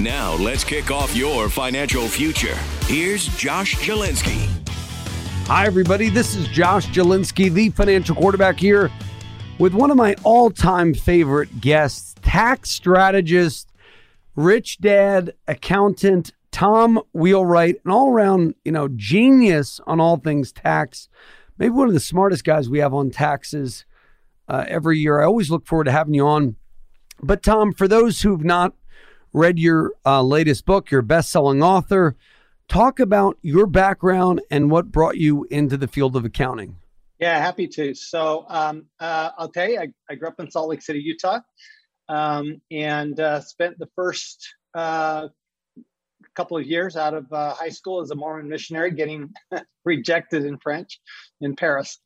Now, let's kick off your financial future. Here's Josh Jalinski. Hi, everybody. This is Josh Jalinski, the financial quarterback here with one of my all time favorite guests, tax strategist, rich dad, accountant, Tom Wheelwright, an all around, you know, genius on all things tax. Maybe one of the smartest guys we have on taxes uh, every year. I always look forward to having you on. But, Tom, for those who've not read your uh, latest book, your best selling author, talk about your background and what brought you into the field of accounting. Yeah, happy to. So um, uh, I'll tell you, I, I, grew up in Salt Lake City, Utah, um, and uh, spent the first uh, couple of years out of uh, high school as a Mormon missionary, getting rejected in French in Paris.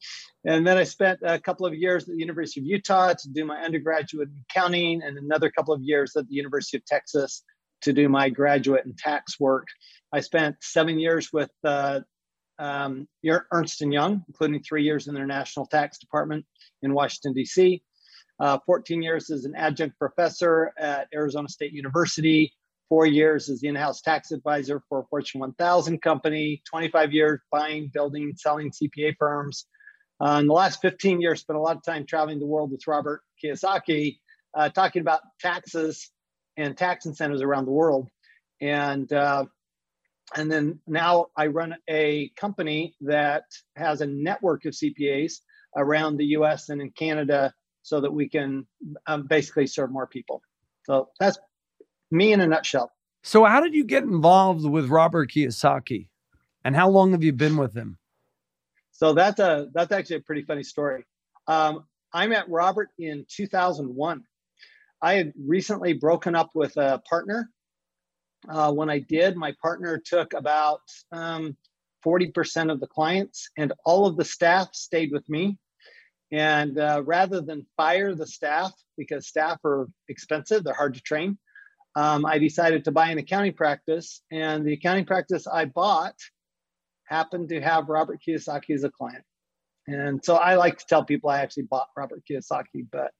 And then I spent a couple of years at the University of Utah to do my undergraduate in accounting, and another couple of years at the University of Texas to do my graduate and tax work. I spent seven years with uh, um, Ernst and Young, including three years in their national tax department in Washington D.C. Uh, 14 years as an adjunct professor at Arizona State University, four years as the in-house tax advisor for a Fortune 1000 company, 25 years buying, building, selling CPA firms. Uh, in the last 15 years, spent a lot of time traveling the world with Robert Kiyosaki, uh, talking about taxes and tax incentives around the world. And uh, and then now I run a company that has a network of CPAs around the U.S. and in Canada, so that we can um, basically serve more people. So that's me in a nutshell. So, how did you get involved with Robert Kiyosaki, and how long have you been with him? So that's a that's actually a pretty funny story. Um, I met Robert in 2001. I had recently broken up with a partner. Uh, when I did, my partner took about um, 40% of the clients, and all of the staff stayed with me. And uh, rather than fire the staff, because staff are expensive, they're hard to train, um, I decided to buy an accounting practice, and the accounting practice I bought happened to have Robert Kiyosaki as a client. And so I like to tell people I actually bought Robert Kiyosaki, but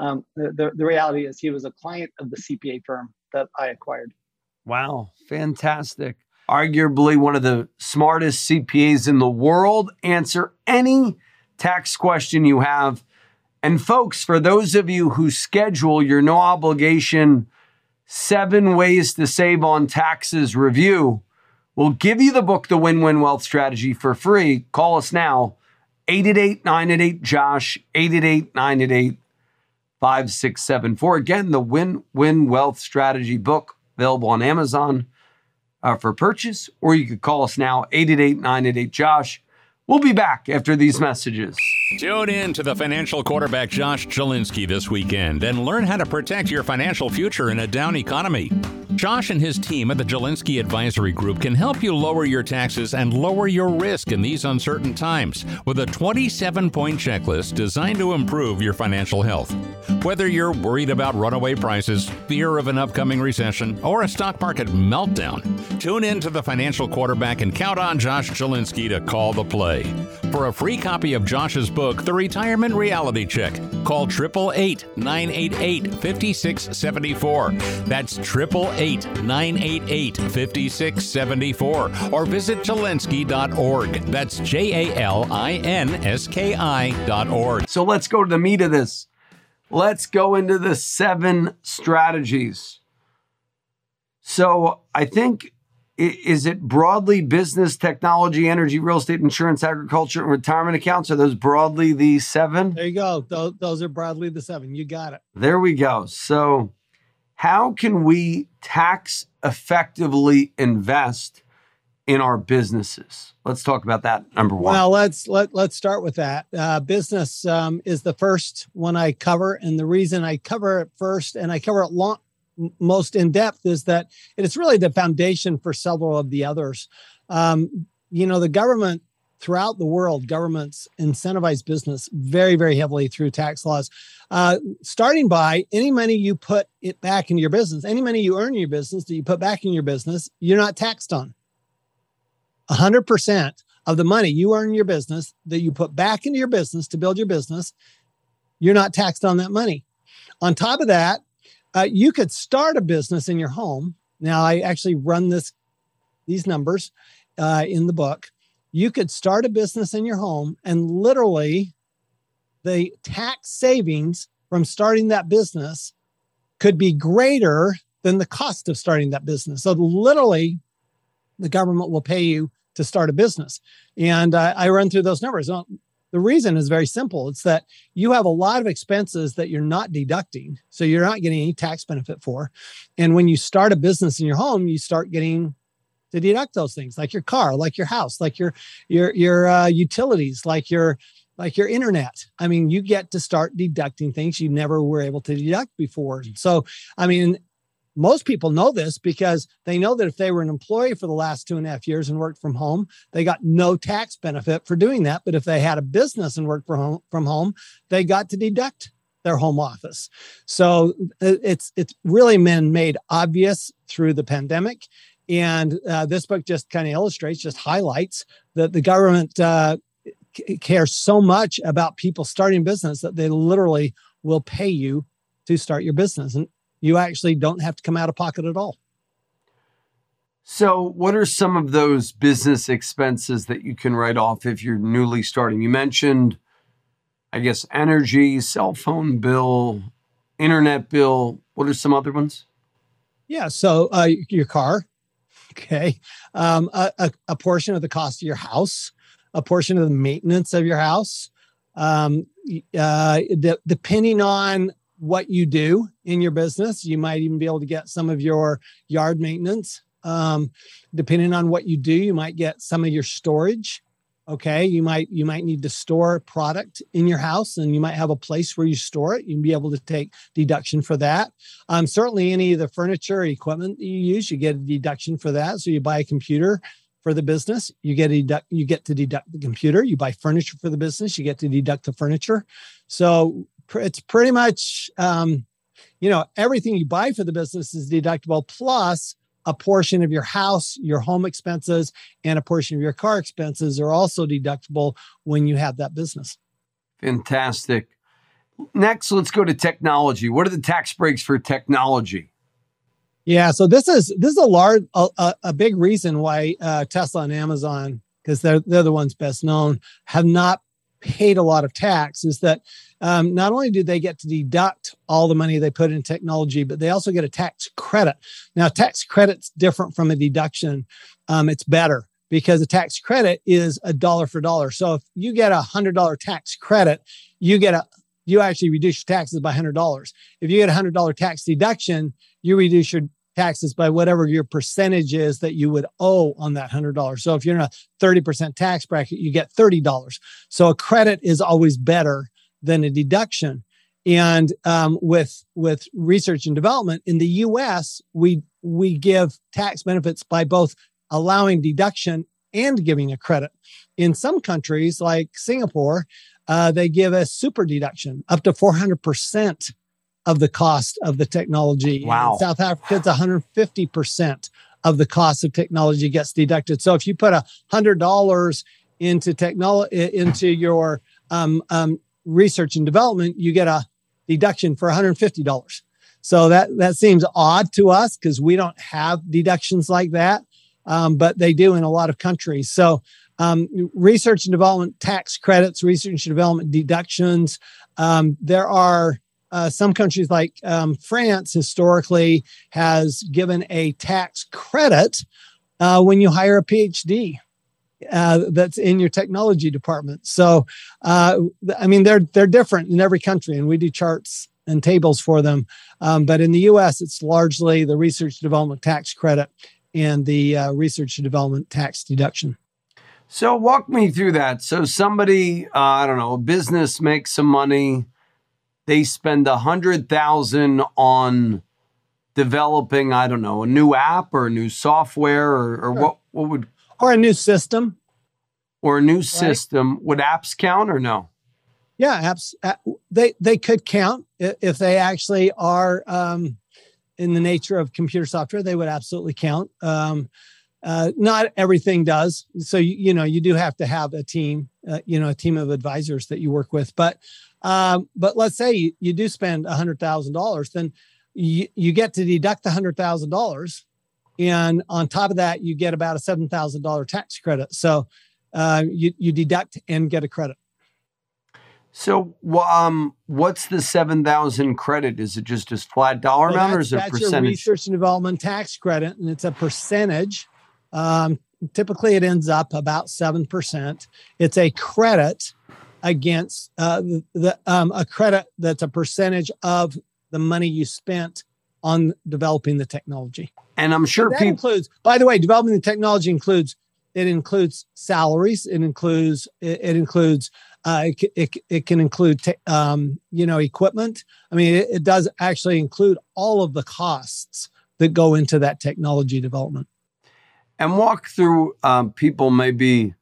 um, the, the, the reality is he was a client of the CPA firm that I acquired. Wow, fantastic. Arguably one of the smartest CPAs in the world. Answer any tax question you have. And folks, for those of you who schedule your no obligation Seven Ways to Save on Taxes review. We'll give you the book, The Win Win Wealth Strategy, for free. Call us now, 888 988 Josh, 888 988 5674. Again, the Win Win Wealth Strategy book available on Amazon uh, for purchase, or you could call us now, 888 988 Josh. We'll be back after these messages. Tune in to the financial quarterback Josh Jalinski this weekend and learn how to protect your financial future in a down economy. Josh and his team at the Jalinski Advisory Group can help you lower your taxes and lower your risk in these uncertain times with a 27 point checklist designed to improve your financial health. Whether you're worried about runaway prices, fear of an upcoming recession, or a stock market meltdown, tune in to the financial quarterback and count on Josh Jalinski to call the play. For a free copy of Josh's book, The Retirement Reality Check, call 888 988 5674. That's 888 988 5674. Or visit Jalinski.org. That's J A L I N S K I.org. So let's go to the meat of this. Let's go into the seven strategies. So I think is it broadly business, technology, energy, real estate, insurance, agriculture, and retirement accounts? Are those broadly the seven? There you go. Those, those are broadly the seven. You got it. There we go. So, how can we tax effectively invest in our businesses? Let's talk about that. Number one. Well, let's let let's start with that. Uh, business um, is the first one I cover, and the reason I cover it first, and I cover it long most in depth is that it's really the foundation for several of the others. Um, you know, the government throughout the world, governments incentivize business very, very heavily through tax laws. Uh, starting by any money you put it back into your business, any money you earn in your business that you put back in your business, you're not taxed on. 100% of the money you earn in your business that you put back into your business to build your business, you're not taxed on that money. On top of that, uh, you could start a business in your home. Now, I actually run this these numbers uh, in the book. You could start a business in your home, and literally, the tax savings from starting that business could be greater than the cost of starting that business. So, literally, the government will pay you to start a business. And uh, I run through those numbers. The reason is very simple. It's that you have a lot of expenses that you're not deducting. So you're not getting any tax benefit for. And when you start a business in your home, you start getting to deduct those things like your car, like your house, like your your your uh, utilities, like your like your internet. I mean, you get to start deducting things you never were able to deduct before. Mm. So, I mean, most people know this because they know that if they were an employee for the last two and a half years and worked from home, they got no tax benefit for doing that. But if they had a business and worked from home, from home they got to deduct their home office. So it's it's really been made obvious through the pandemic. And uh, this book just kind of illustrates, just highlights that the government uh, cares so much about people starting business that they literally will pay you to start your business. And you actually don't have to come out of pocket at all. So, what are some of those business expenses that you can write off if you're newly starting? You mentioned, I guess, energy, cell phone bill, internet bill. What are some other ones? Yeah. So, uh, your car, okay, um, a, a, a, portion of the cost of your house, a portion of the maintenance of your house. Um, uh, de- depending on what you do in your business. You might even be able to get some of your yard maintenance. Um, depending on what you do, you might get some of your storage. Okay, you might you might need to store product in your house, and you might have a place where you store it. you'd be able to take deduction for that. Um, certainly, any of the furniture or equipment that you use, you get a deduction for that. So you buy a computer for the business, you get a deduct, you get to deduct the computer. You buy furniture for the business, you get to deduct the furniture. So it's pretty much um, you know everything you buy for the business is deductible plus a portion of your house your home expenses and a portion of your car expenses are also deductible when you have that business. Fantastic. Next let's go to technology. What are the tax breaks for technology? Yeah so this is this is a large a, a big reason why uh, tesla and amazon because they're they're the ones best known have not paid a lot of tax is that um, not only do they get to deduct all the money they put in technology, but they also get a tax credit. Now, tax credit's different from a deduction. Um, it's better because a tax credit is a dollar for dollar. So if you get a hundred dollar tax credit, you get a you actually reduce your taxes by hundred dollars. If you get a hundred dollar tax deduction, you reduce your taxes by whatever your percentage is that you would owe on that $100. So if you're in a 30% tax bracket, you get $30. So a credit is always better than a deduction. And um, with with research and development in the U.S., we we give tax benefits by both allowing deduction and giving a credit. In some countries, like Singapore, uh, they give a super deduction up to 400 percent of the cost of the technology. Wow. In South Africa, it's 150% of the cost of technology gets deducted. So if you put a hundred dollars into technology into your um, um, research and development, you get a deduction for $150. So that that seems odd to us because we don't have deductions like that, um, but they do in a lot of countries. So um, research and development tax credits, research and development deductions. Um, there are uh, some countries like um, France historically has given a tax credit uh, when you hire a PhD. Uh, that's in your technology department. So, uh, I mean, they're they're different in every country, and we do charts and tables for them. Um, but in the U.S., it's largely the research development tax credit and the uh, research development tax deduction. So, walk me through that. So, somebody, uh, I don't know, a business makes some money they spend a hundred thousand on developing, I don't know, a new app or a new software or, or sure. what, what would or a new system or a new right? system would apps count or no? Yeah, apps they they could count if they actually are um, in the nature of computer software. They would absolutely count. Um, uh, not everything does. So you, you know you do have to have a team, uh, you know, a team of advisors that you work with. But um, but let's say you, you do spend a hundred thousand dollars, then you, you get to deduct the hundred thousand dollars, and on top of that, you get about a seven thousand dollar tax credit. So uh, you you deduct and get a credit. So, um, what's the seven thousand credit? Is it just a flat dollar well, amount, or is it a percentage? Research and development tax credit, and it's a percentage um, typically, it ends up about seven percent. It's a credit against uh, the, um, a credit that's a percentage of the money you spent on developing the technology. And I'm sure and that people- includes. By the way, developing the technology includes it includes salaries. It includes it, it includes uh, it, it, it, can include t- um, you know equipment. I mean, it, it does actually include all of the costs that go into that technology development and walk through um, people maybe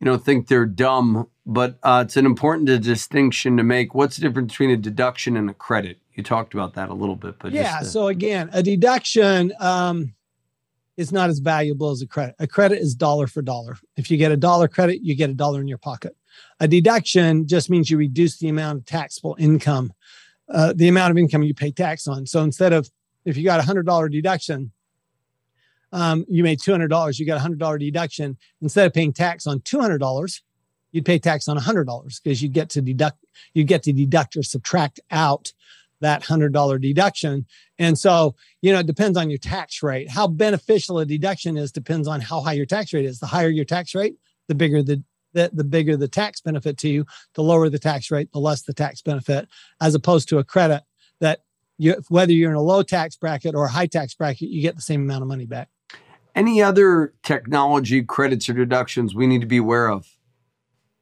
you know think they're dumb but uh, it's an important distinction to make. What's the difference between a deduction and a credit? You talked about that a little bit but yeah to... so again a deduction um, is not as valuable as a credit. A credit is dollar for dollar. If you get a dollar credit you get a dollar in your pocket. A deduction just means you reduce the amount of taxable income uh, the amount of income you pay tax on. So instead of if you got a hundred dollar deduction um, you made $200, you got a $100 deduction. Instead of paying tax on $200, you'd pay tax on $100 because you get to deduct, you get to deduct or subtract out that $100 deduction. And so, you know, it depends on your tax rate. How beneficial a deduction is depends on how high your tax rate is. The higher your tax rate, the bigger the the, the bigger the tax benefit to you, the lower the tax rate, the less the tax benefit, as opposed to a credit that you, whether you're in a low tax bracket or a high tax bracket, you get the same amount of money back. Any other technology credits or deductions we need to be aware of?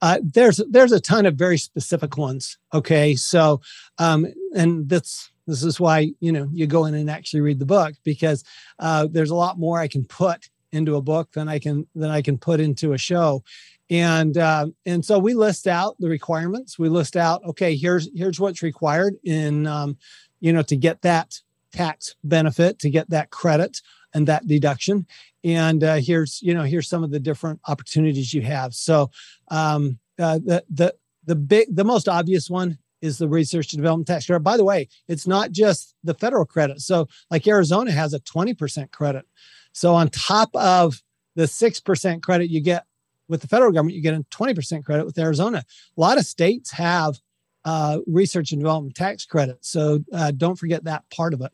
Uh, there's there's a ton of very specific ones. Okay, so um, and that's this is why you know you go in and actually read the book because uh, there's a lot more I can put into a book than I can than I can put into a show, and uh, and so we list out the requirements. We list out okay here's here's what's required in um, you know to get that tax benefit to get that credit and that deduction. And uh, here's you know here's some of the different opportunities you have. So um, uh, the the the big the most obvious one is the research and development tax credit. By the way, it's not just the federal credit. So like Arizona has a 20% credit. So on top of the 6% credit you get with the federal government, you get a 20% credit with Arizona. A lot of states have uh, research and development tax credit. So uh, don't forget that part of it.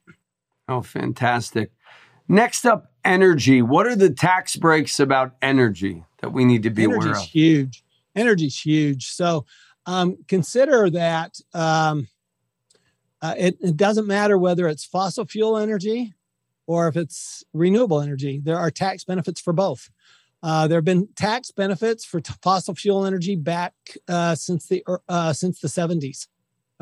Oh, fantastic. Next up, energy. What are the tax breaks about energy that we need to be Energy's aware of? Huge. Energy's huge. So um, consider that um, uh, it, it doesn't matter whether it's fossil fuel energy or if it's renewable energy. There are tax benefits for both. Uh, there have been tax benefits for t- fossil fuel energy back uh, since the uh, since the 70s.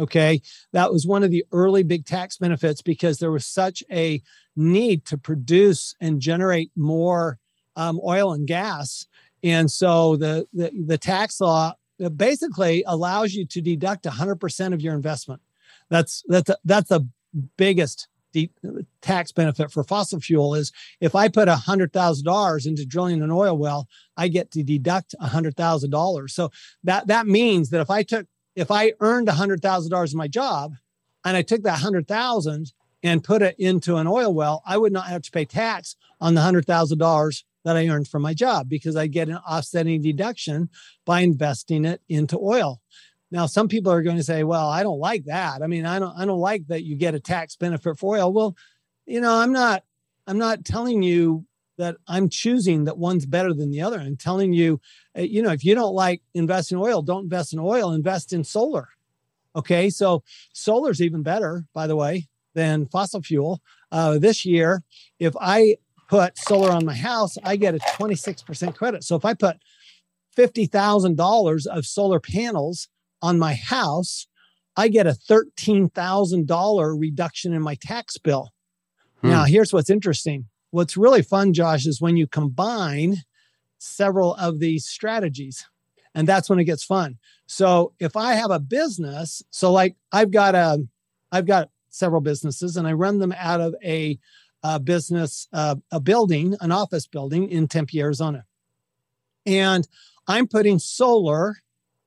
Okay. That was one of the early big tax benefits because there was such a need to produce and generate more um, oil and gas. And so the, the, the tax law basically allows you to deduct 100% of your investment. That's, that's, a, that's the biggest de- tax benefit for fossil fuel is if I put $100,000 into drilling an oil well, I get to deduct $100,000. So that, that means that if I took if I earned $100,000 in my job and I took that 100,000 and put it into an oil well, I would not have to pay tax on the $100,000 that I earned from my job because I get an offsetting deduction by investing it into oil. Now, some people are going to say, "Well, I don't like that. I mean, I don't I don't like that you get a tax benefit for oil." Well, you know, I'm not I'm not telling you that I'm choosing that one's better than the other. I'm telling you, uh, you know, if you don't like investing in oil, don't invest in oil, invest in solar. Okay. So solar's even better, by the way, than fossil fuel. Uh, this year, if I put solar on my house, I get a 26% credit. So if I put $50,000 of solar panels on my house, I get a $13,000 reduction in my tax bill. Hmm. Now, here's what's interesting. What's really fun, Josh, is when you combine several of these strategies. And that's when it gets fun. So if I have a business, so like I've got a, I've got several businesses and I run them out of a, a business, uh, a building, an office building in Tempe, Arizona. And I'm putting solar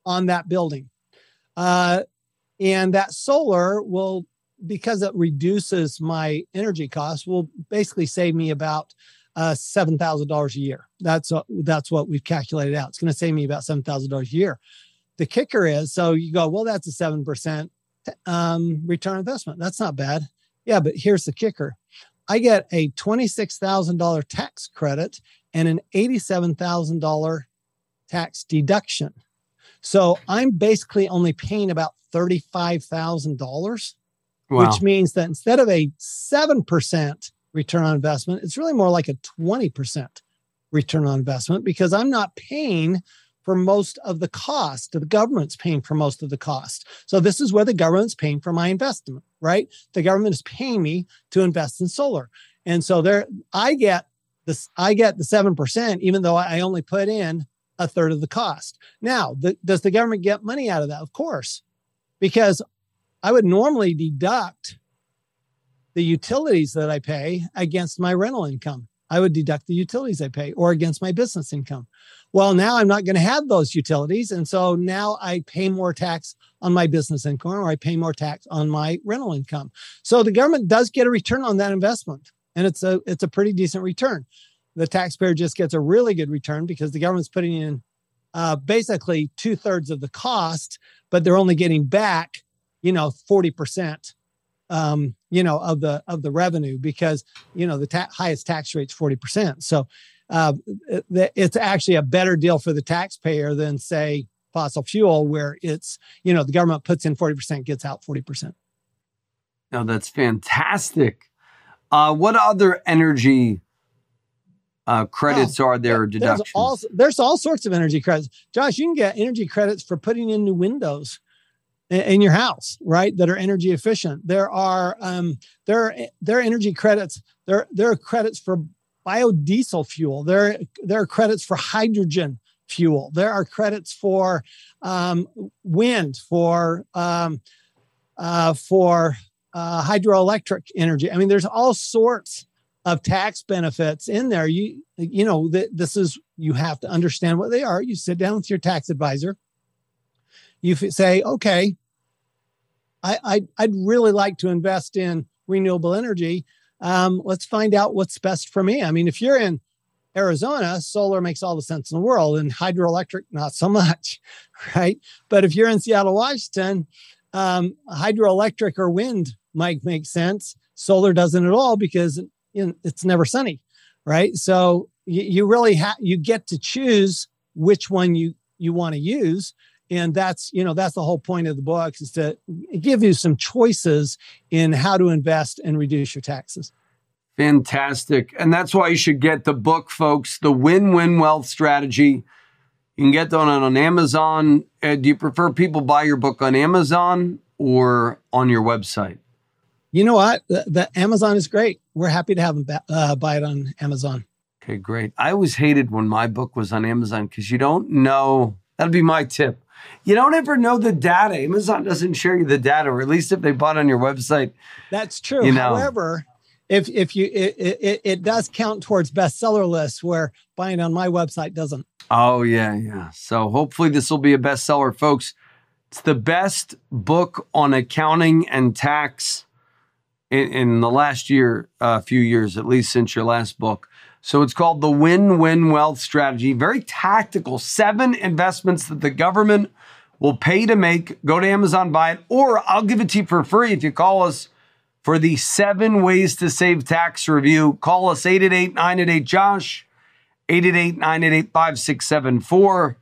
on that building. Uh, and that solar will, because it reduces my energy costs, will basically save me about uh, seven thousand dollars a year. That's uh, that's what we've calculated out. It's going to save me about seven thousand dollars a year. The kicker is, so you go, well, that's a seven percent um, return investment. That's not bad. Yeah, but here's the kicker: I get a twenty six thousand dollar tax credit and an eighty seven thousand dollar tax deduction. So I'm basically only paying about $35,000, wow. which means that instead of a 7% return on investment, it's really more like a 20% return on investment because I'm not paying for most of the cost. The government's paying for most of the cost. So this is where the government's paying for my investment, right? The government is paying me to invest in solar. And so there I get this I get the 7% even though I only put in a third of the cost. Now, the, does the government get money out of that? Of course, because I would normally deduct the utilities that I pay against my rental income. I would deduct the utilities I pay or against my business income. Well, now I'm not going to have those utilities. And so now I pay more tax on my business income or I pay more tax on my rental income. So the government does get a return on that investment. And it's a it's a pretty decent return the taxpayer just gets a really good return because the government's putting in uh, basically two thirds of the cost, but they're only getting back, you know, forty percent, um, you know, of the of the revenue because you know the ta- highest tax rate is forty percent. So uh, it's actually a better deal for the taxpayer than say fossil fuel, where it's you know the government puts in forty percent, gets out forty percent. now that's fantastic. Uh, what other energy uh, credits oh, are there deductions? There's all, there's all sorts of energy credits. Josh, you can get energy credits for putting in new windows in, your house, right? That are energy efficient. There are um, there are, there are energy credits. There there are credits for biodiesel fuel. There there are credits for hydrogen fuel. There are credits for um, wind, for um, uh, for uh, hydroelectric energy. I mean, there's all sorts of tax benefits in there you you know th- this is you have to understand what they are you sit down with your tax advisor you say okay i I'd, I'd really like to invest in renewable energy. Um, let's find out what's best for me. I mean if you're in arizona solar makes all the sense in the world and hydroelectric not so much right? But if you're in seattle washington um, hydroelectric or wind might make sense. Solar doesn't at all because you know, it's never sunny, right? So you, you really have you get to choose which one you you want to use and that's you know that's the whole point of the book is to give you some choices in how to invest and reduce your taxes fantastic and that's why you should get the book folks the win-win wealth strategy you can get that on, on amazon uh, do you prefer people buy your book on amazon or on your website you know what? The, the Amazon is great. We're happy to have them uh, buy it on Amazon. Okay, great. I always hated when my book was on Amazon because you don't know. That'd be my tip. You don't ever know the data. Amazon doesn't share you the data, or at least if they bought on your website. That's true. You know. However, if if you it, it, it does count towards bestseller lists where buying on my website doesn't. Oh yeah, yeah. So hopefully this will be a bestseller, folks. It's the best book on accounting and tax in, in the last year, a uh, few years, at least since your last book. So it's called the Win Win Wealth Strategy. Very tactical. Seven investments that the government will pay to make. Go to Amazon, buy it, or I'll give it to you for free if you call us for the seven ways to save tax review. Call us 888 988 Josh, 888 988 5674.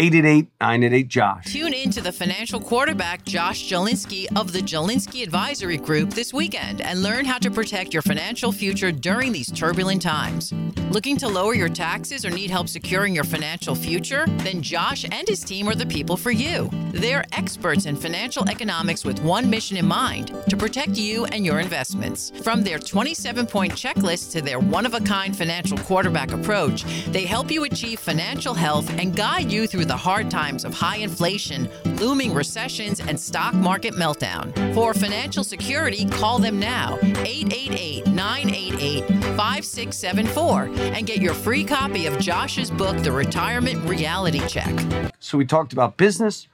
888 988 Josh. Tune in to the financial quarterback Josh Jalinski of the Jalinski Advisory Group this weekend and learn how to protect your financial future during these turbulent times. Looking to lower your taxes or need help securing your financial future? Then Josh and his team are the people for you. They're experts in financial economics with one mission in mind to protect you and your investments. From their 27 point checklist to their one of a kind financial quarterback approach, they help you achieve financial health and guide you through the hard times of high inflation, looming recessions, and stock market meltdown. For financial security, call them now 888 988 5674 and get your free copy of Josh's book, The Retirement Reality Check. So we talked about business,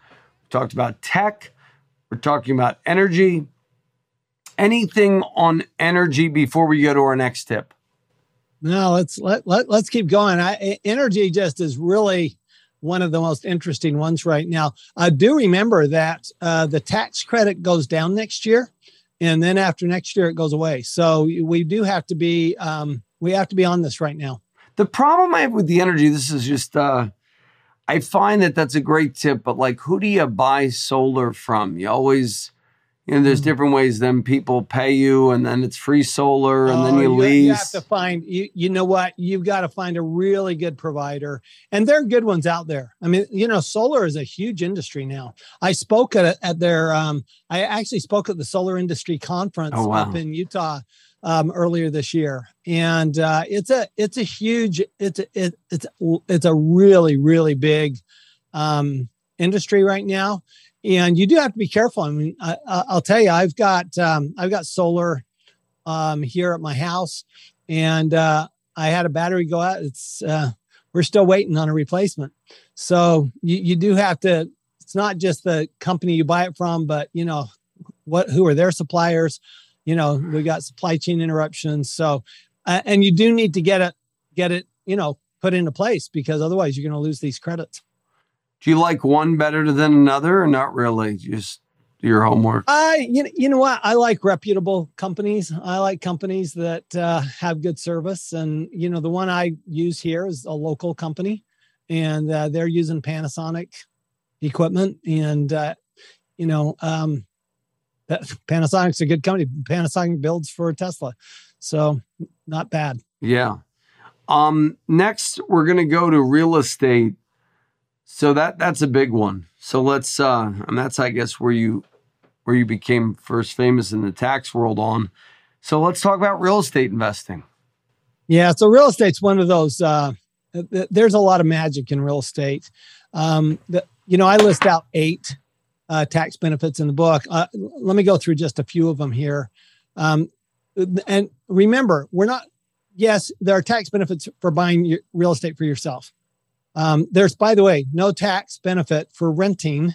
we talked about tech, we're talking about energy. Anything on energy before we go to our next tip? No, let's let, let let's keep going. I, energy just is really one of the most interesting ones right now. I do remember that uh, the tax credit goes down next year, and then after next year it goes away. So we do have to be um, we have to be on this right now. The problem I have with the energy, this is just uh, I find that that's a great tip, but like, who do you buy solar from? You always you know, there's mm. different ways. Then people pay you, and then it's free solar, and oh, then you, you lease. You have to find you. You know what? You've got to find a really good provider, and there are good ones out there. I mean, you know, solar is a huge industry now. I spoke at at their. Um, I actually spoke at the solar industry conference oh, wow. up in Utah um, earlier this year, and uh, it's a it's a huge it's a, it, it's it's a really really big um, industry right now and you do have to be careful. I mean, I, will tell you, I've got um, I've got solar um, here at my house, and uh, I had a battery go out. It's uh, we're still waiting on a replacement. So you, you do have to. It's not just the company you buy it from, but you know what who are their suppliers. You know we got supply chain interruptions. So uh, and you do need to get it get it you know put into place because otherwise you're going to lose these credits. Do you like one better than another, or not really? Just your homework. I, you know, you know what? I like reputable companies. I like companies that uh, have good service, and you know, the one I use here is a local company, and uh, they're using Panasonic equipment, and uh, you know, um, that Panasonic's a good company. Panasonic builds for Tesla, so not bad. Yeah. Um, next, we're going to go to real estate so that that's a big one. So let's uh and that's I guess where you where you became first famous in the tax world on. So let's talk about real estate investing. Yeah, so real estate's one of those uh there's a lot of magic in real estate. Um the, you know, I list out 8 uh, tax benefits in the book. Uh, let me go through just a few of them here. Um, and remember, we're not, yes, there are tax benefits for buying real estate for yourself. Um, there's, by the way, no tax benefit for renting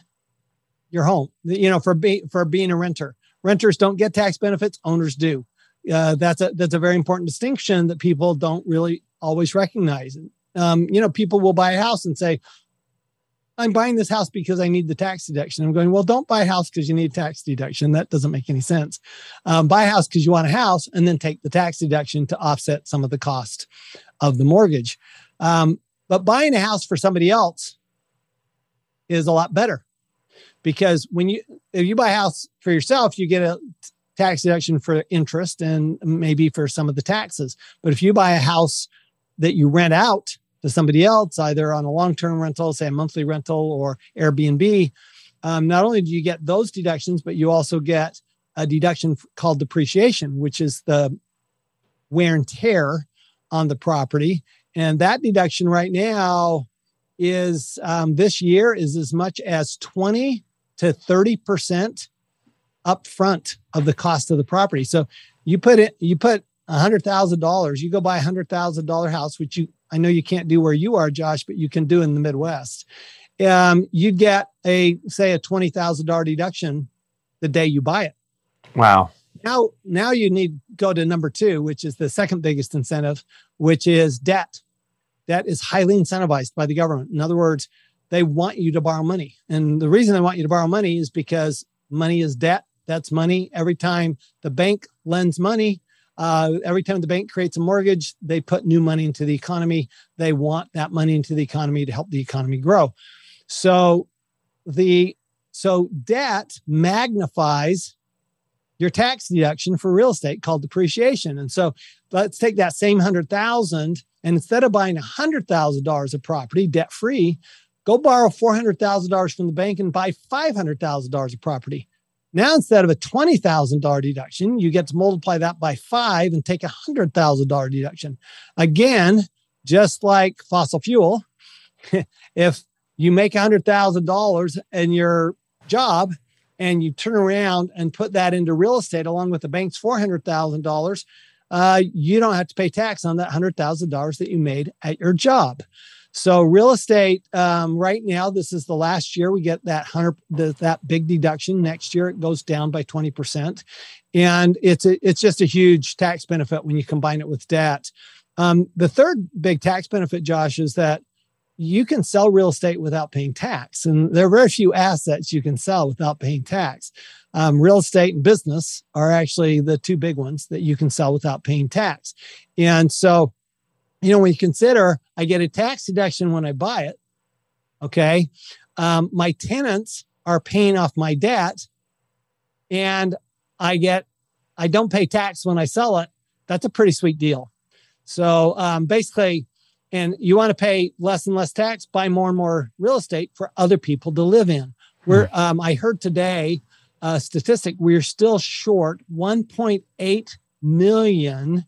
your home. You know, for being for being a renter, renters don't get tax benefits. Owners do. Uh, that's a that's a very important distinction that people don't really always recognize. Um, you know, people will buy a house and say, "I'm buying this house because I need the tax deduction." I'm going, "Well, don't buy a house because you need tax deduction. That doesn't make any sense. Um, buy a house because you want a house, and then take the tax deduction to offset some of the cost of the mortgage." Um, but buying a house for somebody else is a lot better because when you if you buy a house for yourself, you get a tax deduction for interest and maybe for some of the taxes. But if you buy a house that you rent out to somebody else, either on a long-term rental, say a monthly rental or Airbnb, um, not only do you get those deductions, but you also get a deduction called depreciation, which is the wear and tear on the property and that deduction right now is um, this year is as much as 20 to 30% upfront of the cost of the property. So you put it, you put a hundred thousand dollars, you go buy a hundred thousand dollar house, which you I know you can't do where you are, Josh, but you can do in the Midwest. Um, you get a say a twenty thousand dollar deduction the day you buy it. Wow. Now, now you need go to number two, which is the second biggest incentive, which is debt. Debt is highly incentivized by the government. In other words, they want you to borrow money. And the reason they want you to borrow money is because money is debt. That's money. Every time the bank lends money, uh, every time the bank creates a mortgage, they put new money into the economy. They want that money into the economy to help the economy grow. So the so debt magnifies your tax deduction for real estate called depreciation. And so let's take that same 100,000 and instead of buying a $100,000 of property debt free, go borrow $400,000 from the bank and buy $500,000 of property. Now, instead of a $20,000 deduction, you get to multiply that by five and take a $100,000 deduction. Again, just like fossil fuel, if you make a $100,000 in your job and you turn around and put that into real estate along with the bank's $400,000, uh, you don't have to pay tax on that $100,000 that you made at your job. So real estate um, right now, this is the last year we get that hundred that big deduction. Next year it goes down by twenty percent, and it's a, it's just a huge tax benefit when you combine it with debt. Um, the third big tax benefit, Josh, is that you can sell real estate without paying tax, and there are very few assets you can sell without paying tax. Um, real estate and business are actually the two big ones that you can sell without paying tax, and so you know, when you consider I get a tax deduction when I buy it, okay, um, my tenants are paying off my debt, and I get I don't pay tax when I sell it. That's a pretty sweet deal. So um, basically, and you want to pay less and less tax, buy more and more real estate for other people to live in. Where hmm. um, I heard today a statistic, we're still short 1.8 million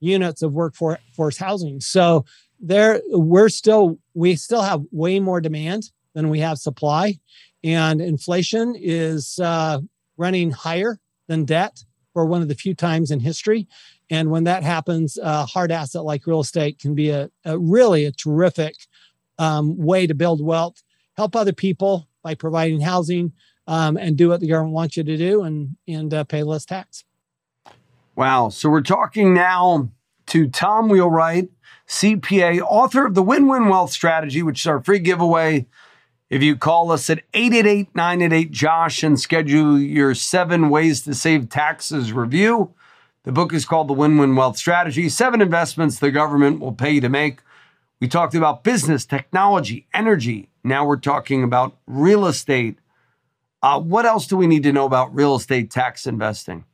units of workforce housing. So there we're still we still have way more demand than we have supply and inflation is uh, running higher than debt for one of the few times in history and when that happens a hard asset like real estate can be a, a really a terrific um, way to build wealth help other people by providing housing um, and do what the government wants you to do and and uh, pay less tax Wow. So we're talking now to Tom Wheelwright, CPA, author of the Win Win Wealth Strategy, which is our free giveaway. If you call us at 888 988 Josh and schedule your seven ways to save taxes review, the book is called The Win Win Wealth Strategy Seven Investments the Government Will Pay you to Make. We talked about business, technology, energy. Now we're talking about real estate. Uh, what else do we need to know about real estate tax investing?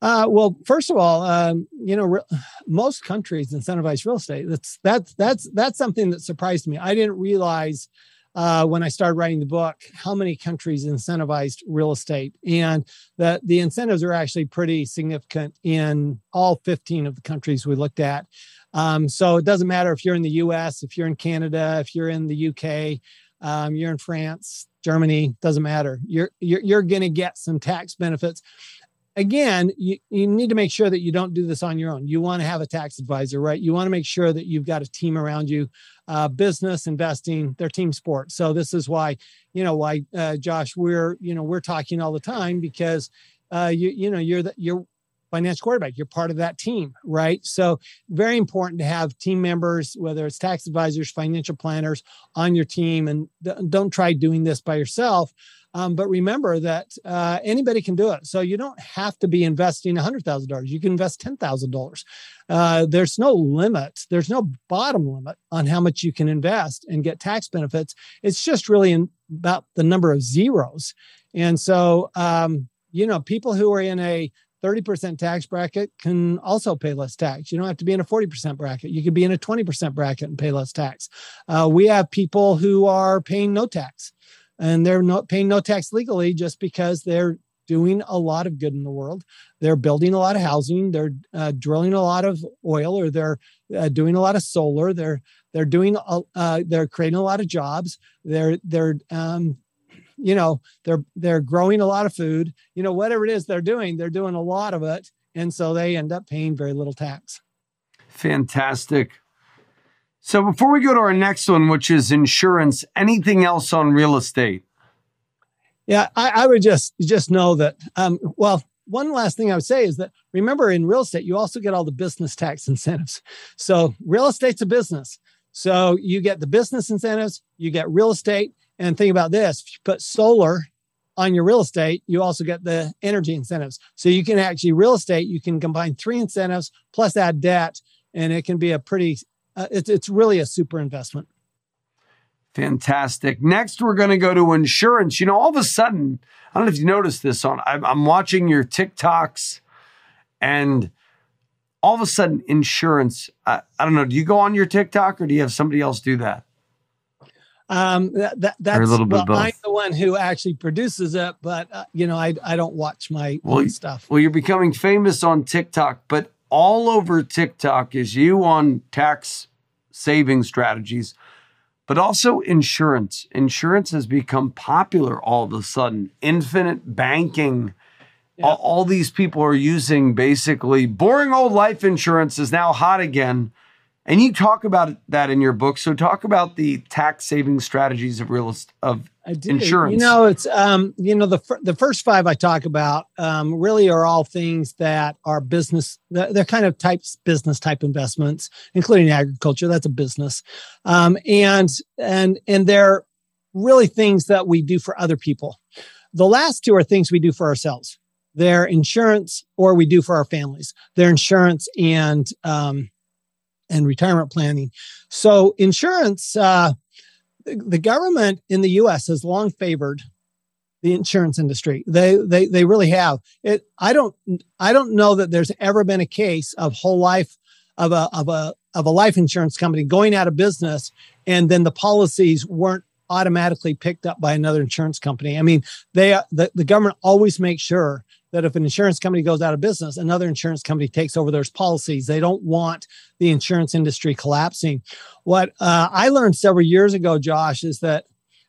Uh, well, first of all, um, you know, re- most countries incentivize real estate. That's that's that's that's something that surprised me. I didn't realize uh, when I started writing the book how many countries incentivized real estate, and that the incentives are actually pretty significant in all 15 of the countries we looked at. Um, so it doesn't matter if you're in the U.S., if you're in Canada, if you're in the U.K., um, you're in France, Germany, doesn't matter. You're you're, you're going to get some tax benefits again, you, you need to make sure that you don't do this on your own. You want to have a tax advisor, right? You want to make sure that you've got a team around you. Uh, business investing, they're team sport. So this is why, you know, why uh, Josh, we're you know we're talking all the time because uh, you you know you're the you're financial quarterback. You're part of that team, right? So very important to have team members, whether it's tax advisors, financial planners on your team, and don't try doing this by yourself. Um, but remember that uh, anybody can do it. So you don't have to be investing $100,000. You can invest $10,000. Uh, there's no limit, there's no bottom limit on how much you can invest and get tax benefits. It's just really in, about the number of zeros. And so, um, you know, people who are in a 30% tax bracket can also pay less tax. You don't have to be in a 40% bracket. You could be in a 20% bracket and pay less tax. Uh, we have people who are paying no tax and they're not paying no tax legally just because they're doing a lot of good in the world. They're building a lot of housing. They're uh, drilling a lot of oil, or they're uh, doing a lot of solar. They're they're doing uh, they're creating a lot of jobs. They're they're um, you know they're they're growing a lot of food. You know whatever it is they're doing, they're doing a lot of it, and so they end up paying very little tax. Fantastic. So before we go to our next one, which is insurance, anything else on real estate? Yeah, I, I would just just know that. Um, well, one last thing I would say is that remember in real estate, you also get all the business tax incentives. So real estate's a business. So you get the business incentives, you get real estate, and think about this: if you put solar on your real estate, you also get the energy incentives. So you can actually real estate, you can combine three incentives plus add debt, and it can be a pretty uh, it's it's really a super investment. Fantastic. Next, we're going to go to insurance. You know, all of a sudden, I don't know if you noticed this on, I'm, I'm watching your TikToks and all of a sudden, insurance. I, I, don't know. Do you go on your TikTok or do you have somebody else do that? Um, that, that that's a little bit well, I'm the one who actually produces it, but uh, you know, I I don't watch my well, stuff. Well, you're becoming famous on TikTok, but all over TikTok is you on tax saving strategies, but also insurance. Insurance has become popular all of a sudden. Infinite banking yeah. all, all these people are using basically boring old life insurance is now hot again. And you talk about that in your book. So talk about the tax saving strategies of real estate of insurance. You know, it's um, you know the the first five I talk about um, really are all things that are business. They're kind of types business type investments, including agriculture. That's a business, um, and and and they're really things that we do for other people. The last two are things we do for ourselves their insurance or we do for our families their insurance and um, and retirement planning so insurance uh, the government in the us has long favored the insurance industry. They they they really have. It i don't i don't know that there's ever been a case of whole life of a of a of a life insurance company going out of business and then the policies weren't automatically picked up by another insurance company. I mean they the, the government always makes sure that if an insurance company goes out of business, another insurance company takes over those policies. They don't want the insurance industry collapsing. What uh, I learned several years ago, Josh, is that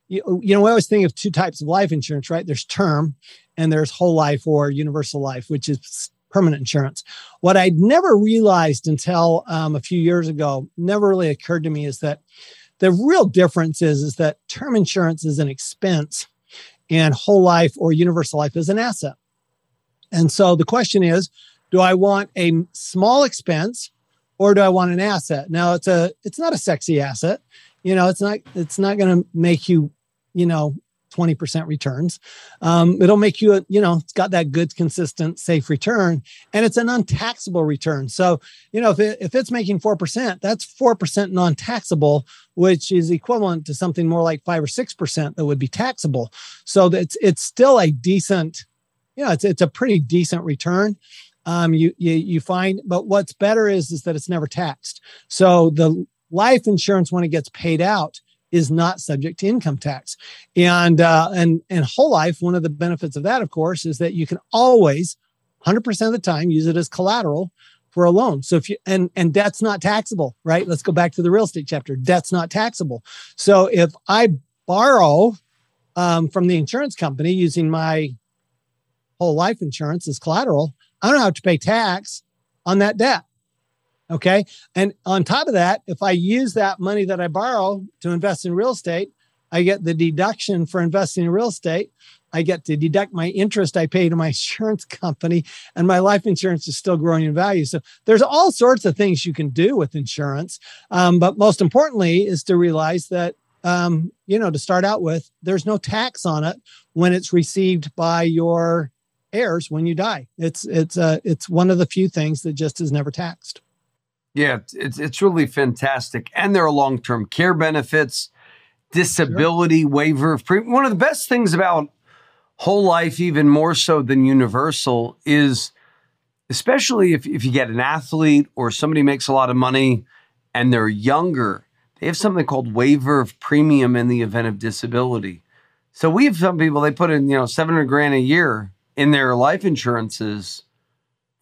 you, you know we always think of two types of life insurance, right? There's term, and there's whole life or universal life, which is permanent insurance. What I'd never realized until um, a few years ago, never really occurred to me, is that the real difference is is that term insurance is an expense, and whole life or universal life is an asset. And so the question is, do I want a small expense or do I want an asset? Now it's a it's not a sexy asset. You know, it's not it's not going to make you, you know, 20% returns. Um, it'll make you, a, you know, it's got that good, consistent, safe return, and it's an untaxable return. So, you know, if, it, if it's making 4%, that's 4% non taxable, which is equivalent to something more like five or 6% that would be taxable. So it's, it's still a decent yeah, it's it's a pretty decent return. Um, you, you you find, but what's better is is that it's never taxed. So the life insurance when it gets paid out is not subject to income tax, and uh, and and whole life. One of the benefits of that, of course, is that you can always, hundred percent of the time, use it as collateral for a loan. So if you and and debt's not taxable, right? Let's go back to the real estate chapter. Debt's not taxable. So if I borrow um, from the insurance company using my whole life insurance as collateral, I don't have to pay tax on that debt. Okay. And on top of that, if I use that money that I borrow to invest in real estate, I get the deduction for investing in real estate. I get to deduct my interest I pay to my insurance company, and my life insurance is still growing in value. So there's all sorts of things you can do with insurance. Um, but most importantly, is to realize that um, you know to start out with, there's no tax on it when it's received by your heirs when you die. It's it's uh it's one of the few things that just is never taxed. Yeah, it's it's really fantastic, and there are long term care benefits, disability sure. waiver. One of the best things about whole life, even more so than universal, is especially if if you get an athlete or somebody makes a lot of money and they're younger, they have something called waiver of premium in the event of disability. So we have some people they put in you know seven hundred grand a year in their life insurances,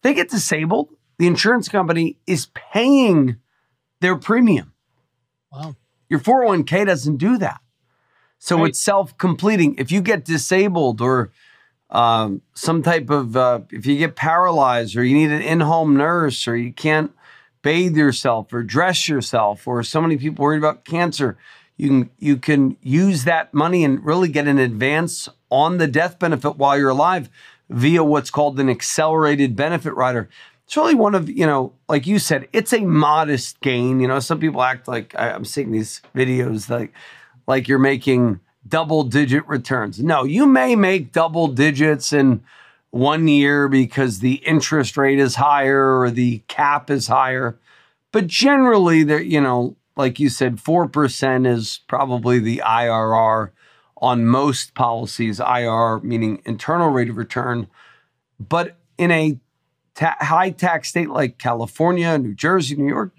they get disabled. The insurance company is paying their premium. Wow. Your 401k doesn't do that. So right. it's self completing. If you get disabled or um, some type of, uh, if you get paralyzed or you need an in home nurse or you can't bathe yourself or dress yourself or so many people worried about cancer, you can, you can use that money and really get an advance on the death benefit while you're alive via what's called an accelerated benefit rider. It's really one of, you know, like you said, it's a modest gain. You know, some people act like I'm seeing these videos like like you're making double digit returns. No, you may make double digits in one year because the interest rate is higher or the cap is higher. But generally, there, you know, like you said, 4% is probably the IRR on most policies, IR meaning internal rate of return. But in a ta- high tax state like California, New Jersey, New York,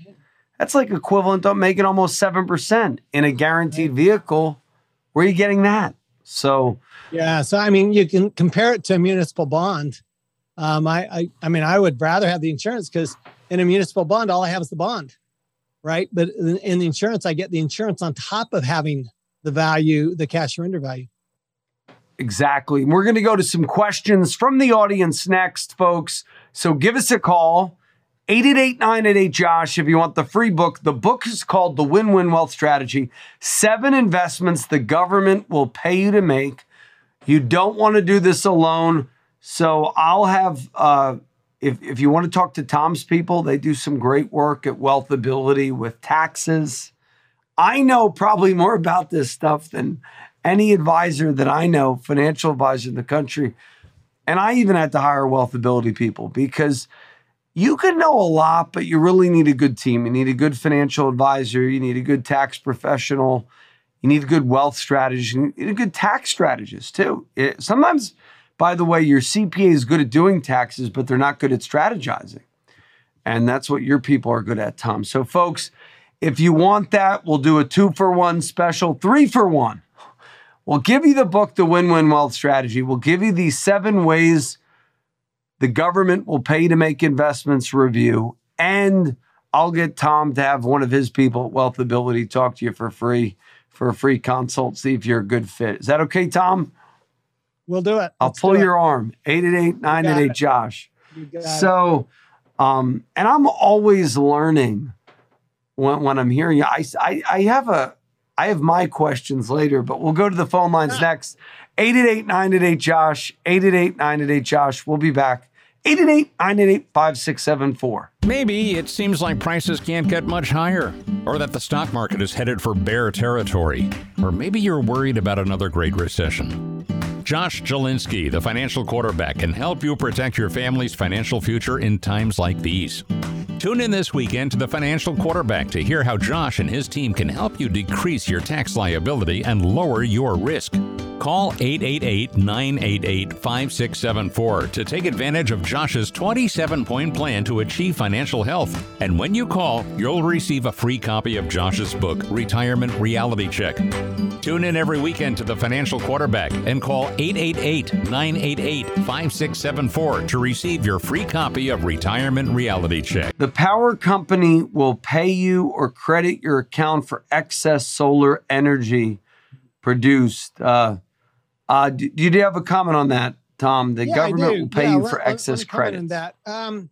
that's like equivalent to making almost 7% in a guaranteed vehicle. Where are you getting that? So, yeah. So, I mean, you can compare it to a municipal bond. Um, I, I, I mean, I would rather have the insurance because in a municipal bond, all I have is the bond, right? But in, in the insurance, I get the insurance on top of having the value, the cash surrender value. Exactly. We're going to go to some questions from the audience next, folks. So give us a call. 888 Josh if you want the free book. The book is called The Win Win Wealth Strategy Seven Investments the Government Will Pay You to Make. You don't want to do this alone. So I'll have, uh, if, if you want to talk to Tom's people, they do some great work at Wealthability with taxes. I know probably more about this stuff than any advisor that I know, financial advisor in the country. And I even had to hire Wealthability people because you can know a lot, but you really need a good team. You need a good financial advisor. You need a good tax professional. You need a good wealth strategist. You need a good tax strategist too. It, sometimes, by the way, your CPA is good at doing taxes, but they're not good at strategizing. And that's what your people are good at, Tom. So, folks, if you want that, we'll do a two for one special, three for one. We'll give you the book, The Win Win Wealth Strategy. We'll give you these seven ways the government will pay to make investments review. And I'll get Tom to have one of his people at Wealthability talk to you for free for a free consult, see if you're a good fit. Is that okay, Tom? We'll do it. I'll pull your arm. 888 988 Josh. So, um, and I'm always learning when, when I'm hearing you. I, I, I have a, I have my questions later, but we'll go to the phone lines yeah. next. 888 988 Josh, 888 988 Josh. We'll be back. 888 988 5674. Maybe it seems like prices can't get much higher, or that the stock market is headed for bear territory, or maybe you're worried about another great recession. Josh Jalinski, the financial quarterback, can help you protect your family's financial future in times like these. Tune in this weekend to the Financial Quarterback to hear how Josh and his team can help you decrease your tax liability and lower your risk. Call 888 988 5674 to take advantage of Josh's 27 point plan to achieve financial health. And when you call, you'll receive a free copy of Josh's book, Retirement Reality Check. Tune in every weekend to the Financial Quarterback and call 888 988 5674 to receive your free copy of Retirement Reality Check. The power company will pay you or credit your account for excess solar energy produced. Uh, uh, do, do, you have a comment on that, Tom? The yeah, government will pay yeah, you let, for let, excess let credit. That um,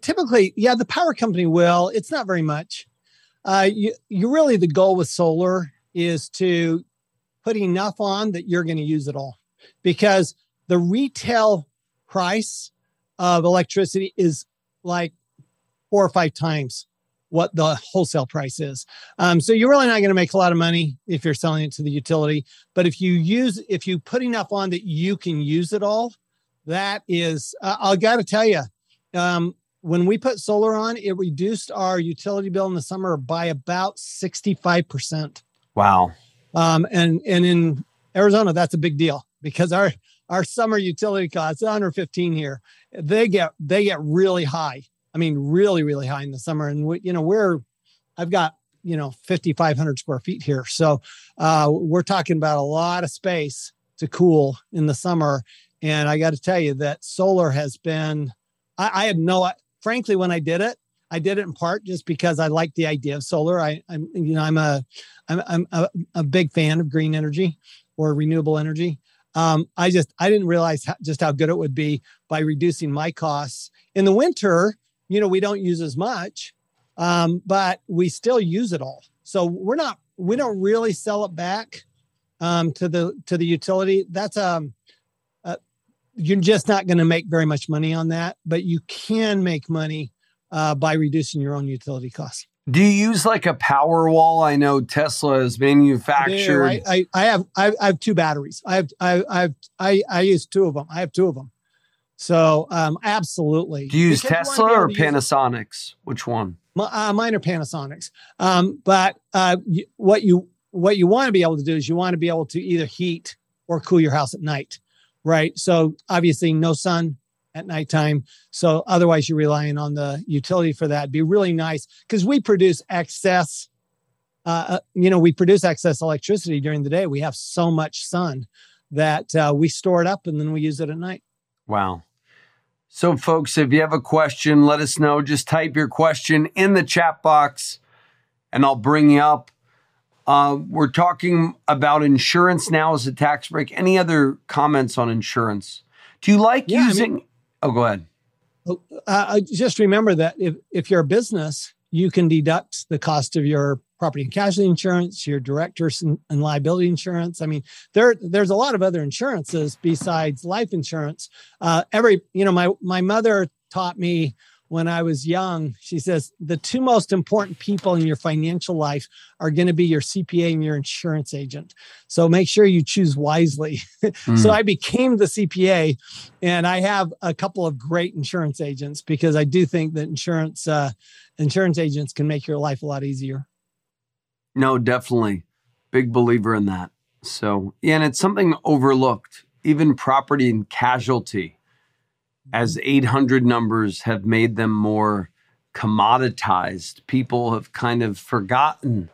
typically, yeah, the power company will. It's not very much. Uh, you, you really the goal with solar is to put enough on that you're going to use it all, because the retail price of electricity is like four or five times what the wholesale price is. Um, so you're really not going to make a lot of money if you're selling it to the utility. But if you use, if you put enough on that you can use it all, that is, uh, I got to tell you, um, when we put solar on, it reduced our utility bill in the summer by about 65%. Wow. Um, and, and in Arizona, that's a big deal because our, our summer utility costs 115 here. They get, they get really high. I mean, really, really high in the summer. And we, you know, we're, I've got, you know, 5,500 square feet here. So uh, we're talking about a lot of space to cool in the summer. And I got to tell you that solar has been, I, I had no, frankly, when I did it, I did it in part just because I like the idea of solar. I, I'm, you know, I'm a, I'm, I'm a, a big fan of green energy or renewable energy. Um, I just, I didn't realize how, just how good it would be by reducing my costs in the winter you know we don't use as much um, but we still use it all so we're not we don't really sell it back um, to the to the utility that's um uh, you're just not going to make very much money on that but you can make money uh, by reducing your own utility costs do you use like a power wall? I know Tesla is manufactured. I, I, I, have I, have two batteries. I have I, I have I, I use two of them. I have two of them. So um, absolutely. Do you use because Tesla you or Panasonics? Which one? uh, mine are Panasonics. Um, but uh, you, what you what you want to be able to do is you want to be able to either heat or cool your house at night, right? So obviously no sun at nighttime. So otherwise you're relying on the utility for that. It'd be really nice because we produce excess. Uh, uh, you know, we produce excess electricity during the day. We have so much sun that uh, we store it up and then we use it at night. Wow. So, folks, if you have a question, let us know. Just type your question in the chat box and I'll bring you up. Uh, we're talking about insurance now as a tax break. Any other comments on insurance? Do you like yeah, using? I mean, oh, go ahead. Oh, uh, just remember that if, if you're a business, you can deduct the cost of your property and casualty insurance, your directors and, and, liability insurance. I mean, there there's a lot of other insurances besides life insurance. Uh, every you know, my my mother taught me when I was young. She says the two most important people in your financial life are going to be your CPA and your insurance agent. So make sure you choose wisely. mm. So I became the CPA, and I have a couple of great insurance agents because I do think that insurance uh, insurance agents can make your life a lot easier. No, definitely. Big believer in that. So, yeah, and it's something overlooked. Even property and casualty, as 800 numbers have made them more commoditized, people have kind of forgotten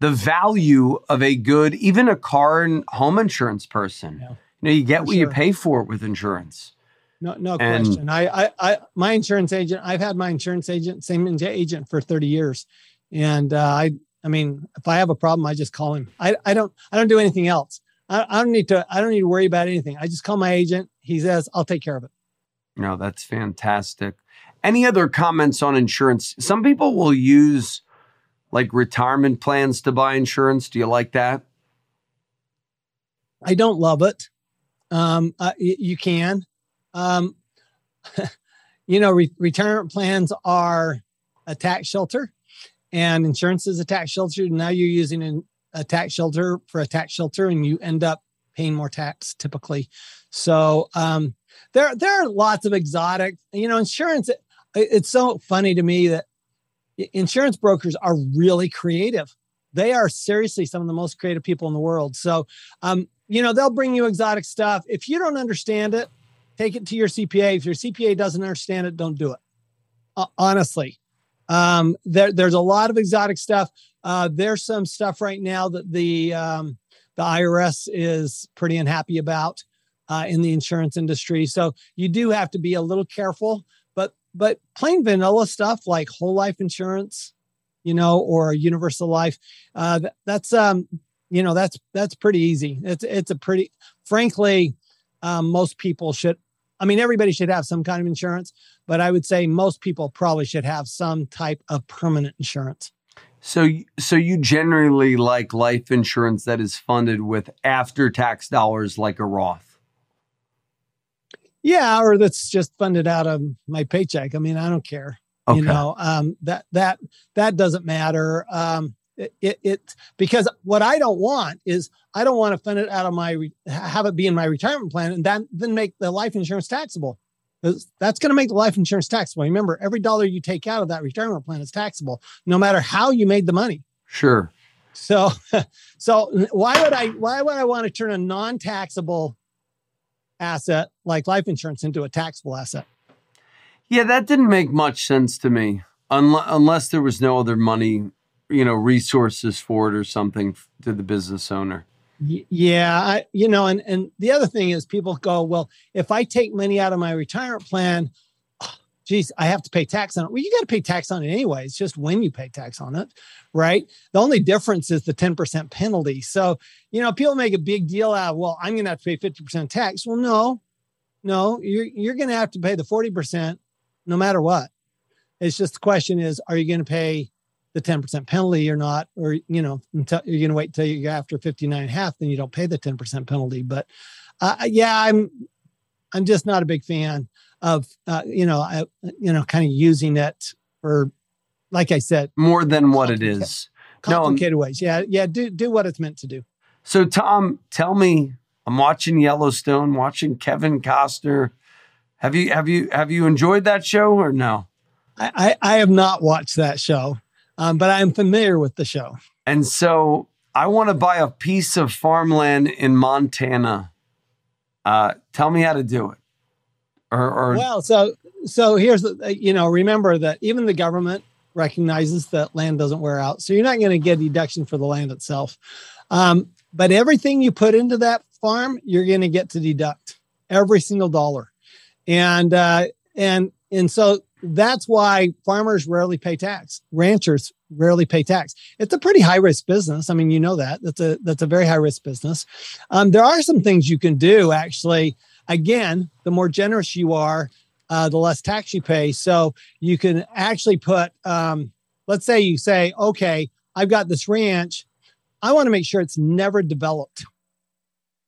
the value of a good, even a car and home insurance person. Yeah, you know, you get what sure. you pay for with insurance. No, no and, question. I, I, I, my insurance agent. I've had my insurance agent, same agent for thirty years, and uh, I, I mean, if I have a problem, I just call him. I, I don't I don't do anything else. I, I don't need to I don't need to worry about anything. I just call my agent. He says, I'll take care of it. No, that's fantastic. Any other comments on insurance? Some people will use like retirement plans to buy insurance. Do you like that? I don't love it. Um, uh, you can. Um, you know, re- retirement plans are a tax shelter and insurance is a tax shelter. Now you're using an, a tax shelter for a tax shelter, and you end up paying more tax typically. So um, there there are lots of exotic, you know, insurance. It, it's so funny to me that insurance brokers are really creative. They are seriously some of the most creative people in the world. So, um, you know, they'll bring you exotic stuff. If you don't understand it, take it to your CPA. If your CPA doesn't understand it, don't do it. Uh, honestly, um, there, there's a lot of exotic stuff. Uh, there's some stuff right now that the um, the IRS is pretty unhappy about uh, in the insurance industry. So you do have to be a little careful. But but plain vanilla stuff like whole life insurance, you know, or universal life, uh, that, that's um, you know, that's that's pretty easy. It's it's a pretty, frankly, um, most people should I mean, everybody should have some kind of insurance, but I would say most people probably should have some type of permanent insurance. So, so you generally like life insurance that is funded with after-tax dollars, like a Roth. Yeah, or that's just funded out of my paycheck. I mean, I don't care. Okay. You know, um, that that that doesn't matter. Um, it, it, because what I don't want is I don't want to fund it out of my have it be in my retirement plan and then then make the life insurance taxable. That's going to make the life insurance taxable. Remember, every dollar you take out of that retirement plan is taxable, no matter how you made the money. Sure. So, so why would I why would I want to turn a non-taxable asset like life insurance into a taxable asset? Yeah, that didn't make much sense to me, unless, unless there was no other money you know resources for it or something to the business owner yeah I, you know and and the other thing is people go well if i take money out of my retirement plan oh, geez i have to pay tax on it. Well you got to pay tax on it anyway. It's just when you pay tax on it right? The only difference is the 10% penalty. So you know people make a big deal out of well i'm going to have to pay 50% tax. Well no no you're, you're going to have to pay the 40% no matter what. It's just the question is are you going to pay the 10% penalty or not, or, you know, until you're going to wait until you go after 59 and a half, then you don't pay the 10% penalty. But uh, yeah, I'm, I'm just not a big fan of, uh, you know, I, you know, kind of using it for, like I said, more than what it is. Complicated no, ways. Yeah. Yeah. Do, do what it's meant to do. So Tom, tell me, I'm watching Yellowstone, watching Kevin Costner. Have you, have you, have you enjoyed that show or no? I, I have not watched that show, um, but I am familiar with the show. And so I want to buy a piece of farmland in Montana. Uh, tell me how to do it. Or, or well, so so here's the you know remember that even the government recognizes that land doesn't wear out, so you're not going to get deduction for the land itself. Um, but everything you put into that farm, you're going to get to deduct every single dollar, and uh, and and so that's why farmers rarely pay tax. Ranchers rarely pay tax. It's a pretty high risk business. I mean, you know that that's a that's a very high risk business. Um, there are some things you can do actually. Again, the more generous you are, uh, the less tax you pay. So you can actually put, um, let's say you say, okay, I've got this ranch. I want to make sure it's never developed.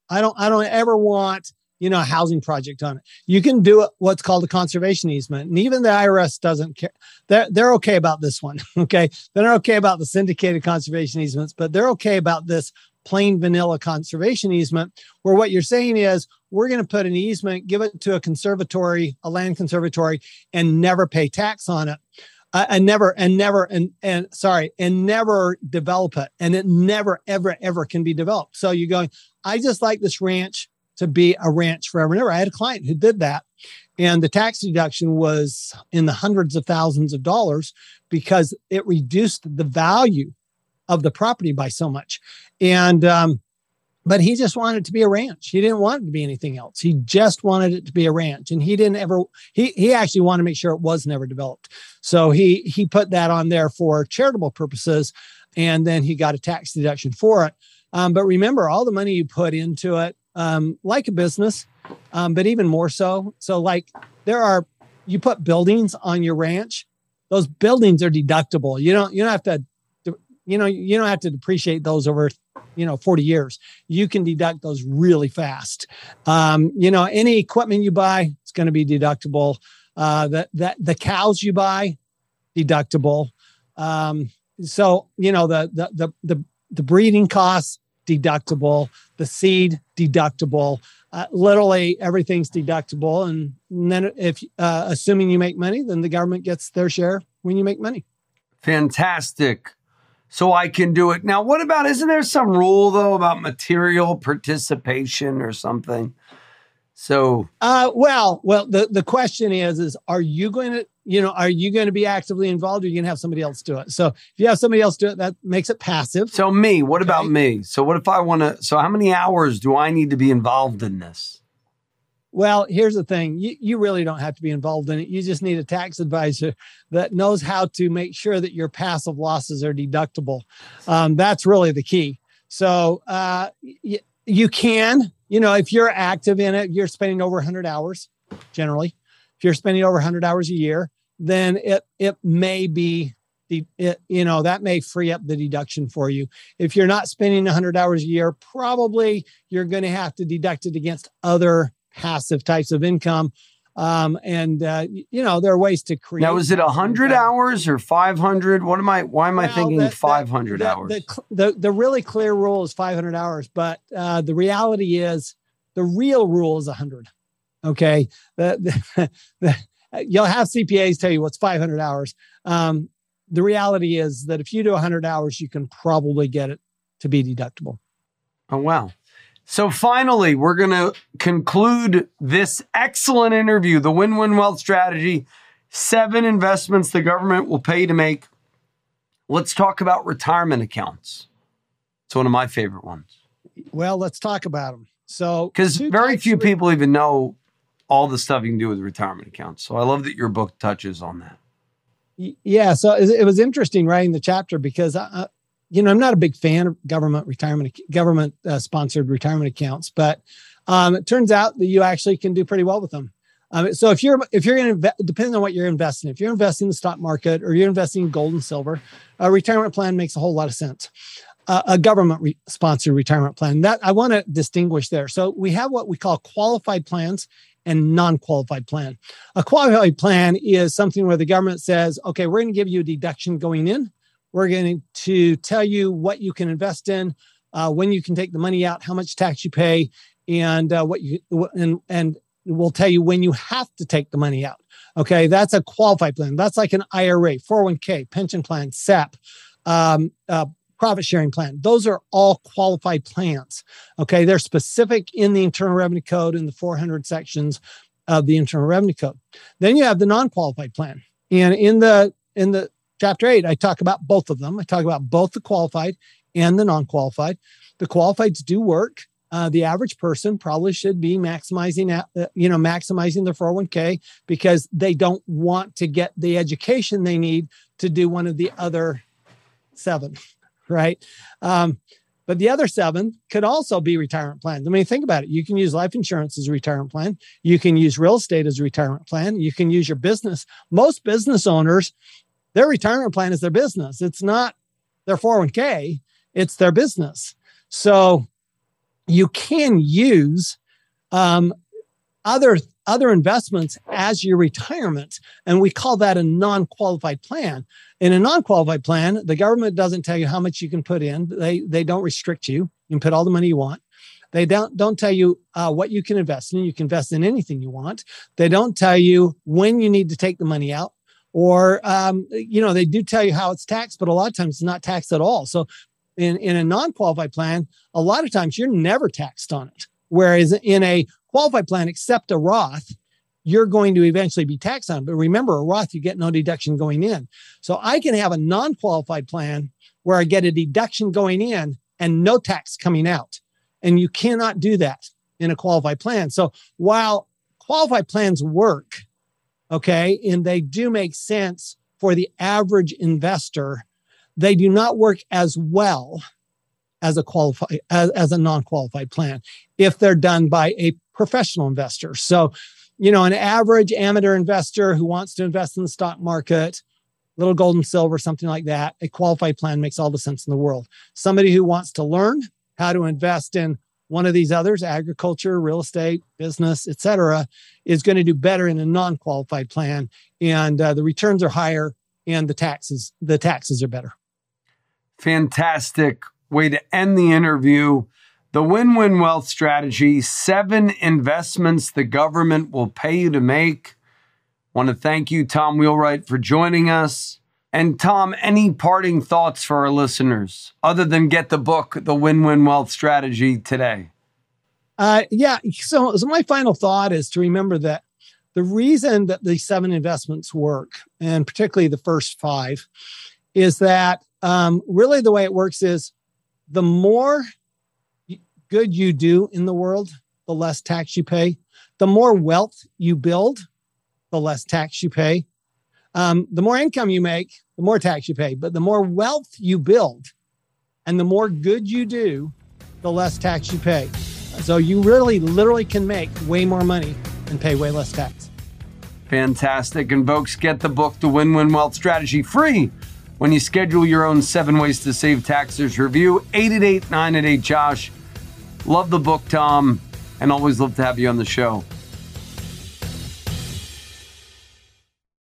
I don't I don't ever want you know, a housing project on it. You can do what's called a conservation easement. And even the IRS doesn't care. They're, they're okay about this one. Okay. They're okay about the syndicated conservation easements, but they're okay about this plain vanilla conservation easement, where what you're saying is we're going to put an easement, give it to a conservatory, a land conservatory, and never pay tax on it. Uh, and never and never and and sorry and never develop it and it never ever ever can be developed so you're going i just like this ranch to be a ranch forever and ever. I had a client who did that, and the tax deduction was in the hundreds of thousands of dollars because it reduced the value of the property by so much. And um, but he just wanted to be a ranch. He didn't want it to be anything else. He just wanted it to be a ranch, and he didn't ever. He he actually wanted to make sure it was never developed. So he he put that on there for charitable purposes, and then he got a tax deduction for it. Um, but remember, all the money you put into it um, like a business, um, but even more so. So, like, there are you put buildings on your ranch; those buildings are deductible. You don't you don't have to, you know, you don't have to depreciate those over you know 40 years. You can deduct those really fast. Um, you know, any equipment you buy, it's going to be deductible. Uh, that that the cows you buy, deductible. Um, so you know the the the the, the breeding costs deductible, the seed deductible. Uh, literally everything's deductible, and, and then if uh, assuming you make money, then the government gets their share when you make money. Fantastic. So I can do it now. What about? Isn't there some rule though about material participation or something? So, uh, well, well, the the question is, is are you going to you know, are you going to be actively involved or are you going to have somebody else do it? So if you have somebody else do it, that makes it passive. So me, what okay. about me? So what if I want to, so how many hours do I need to be involved in this? Well, here's the thing. You, you really don't have to be involved in it. You just need a tax advisor that knows how to make sure that your passive losses are deductible. Um, that's really the key. So uh, y- you can, you know, if you're active in it, you're spending over 100 hours generally if you're spending over 100 hours a year, then it it may be the it, you know that may free up the deduction for you. If you're not spending 100 hours a year, probably you're going to have to deduct it against other passive types of income. Um, and uh, you know there are ways to create. Now, is it 100 hours or 500? What am I? Why am I well, thinking 500 hours? The, the, the really clear rule is 500 hours, but uh, the reality is the real rule is 100. Okay. The, the, the, you'll have CPAs tell you what's 500 hours. Um, the reality is that if you do 100 hours, you can probably get it to be deductible. Oh, wow. So finally, we're going to conclude this excellent interview the win win wealth strategy seven investments the government will pay to make. Let's talk about retirement accounts. It's one of my favorite ones. Well, let's talk about them. So, because very few people even know all the stuff you can do with retirement accounts. So I love that your book touches on that. Yeah, so it was interesting writing the chapter because I, you know, I'm not a big fan of government retirement government uh, sponsored retirement accounts, but um, it turns out that you actually can do pretty well with them. Um, so if you're if you're going to depending on what you're investing, if you're investing in the stock market or you're investing in gold and silver, a retirement plan makes a whole lot of sense. A government re- sponsored retirement plan that I want to distinguish there. So we have what we call qualified plans and non-qualified plan. A qualified plan is something where the government says, okay, we're going to give you a deduction going in. We're going to tell you what you can invest in, uh, when you can take the money out, how much tax you pay, and uh, what you and and will tell you when you have to take the money out. Okay, that's a qualified plan. That's like an IRA, 401k, pension plan, SEP, um, uh, profit sharing plan. Those are all qualified plans. Okay, they're specific in the Internal Revenue Code in the 400 sections of the Internal Revenue Code. Then you have the non-qualified plan, and in the in the chapter eight, I talk about both of them. I talk about both the qualified and the non-qualified. The qualifieds do work. Uh, the average person probably should be maximizing, uh, you know, maximizing their 401k because they don't want to get the education they need to do one of the other seven, right? Um, but the other seven could also be retirement plans. I mean, think about it. You can use life insurance as a retirement plan. You can use real estate as a retirement plan. You can use your business. Most business owners, their retirement plan is their business. It's not their 401k, it's their business. So you can use um, other other investments as your retirement and we call that a non-qualified plan. In a non-qualified plan the government doesn't tell you how much you can put in. They they don't restrict you. You can put all the money you want. They don't don't tell you uh, what you can invest in. You can invest in anything you want. They don't tell you when you need to take the money out or um, you know they do tell you how it's taxed but a lot of times it's not taxed at all. So in, in a non-qualified plan, a lot of times you're never taxed on it. Whereas in a qualified plan, except a Roth, you're going to eventually be taxed on. But remember, a Roth, you get no deduction going in. So I can have a non-qualified plan where I get a deduction going in and no tax coming out. And you cannot do that in a qualified plan. So while qualified plans work, okay, and they do make sense for the average investor, they do not work as well as a qualified as, as a non-qualified plan if they're done by a professional investor. So, you know, an average amateur investor who wants to invest in the stock market, little gold and silver, something like that, a qualified plan makes all the sense in the world. Somebody who wants to learn how to invest in one of these others, agriculture, real estate, business, etc., is going to do better in a non-qualified plan, and uh, the returns are higher, and the taxes the taxes are better fantastic way to end the interview. The win win wealth strategy seven investments the government will pay you to make. I Want to thank you, Tom Wheelwright, for joining us. And Tom, any parting thoughts for our listeners other than get the book, The Win Win Wealth Strategy, today? Uh, yeah. So, so, my final thought is to remember that the reason that the seven investments work, and particularly the first five, is that um, really the way it works is the more good you do in the world, the less tax you pay. The more wealth you build, the less tax you pay. Um, the more income you make, the more tax you pay. But the more wealth you build and the more good you do, the less tax you pay. So you really literally can make way more money and pay way less tax. Fantastic. And folks, get the book, The Win Win Wealth Strategy, free when you schedule your own seven ways to save taxes review. 888 988 Josh. Love the book, Tom, and always love to have you on the show.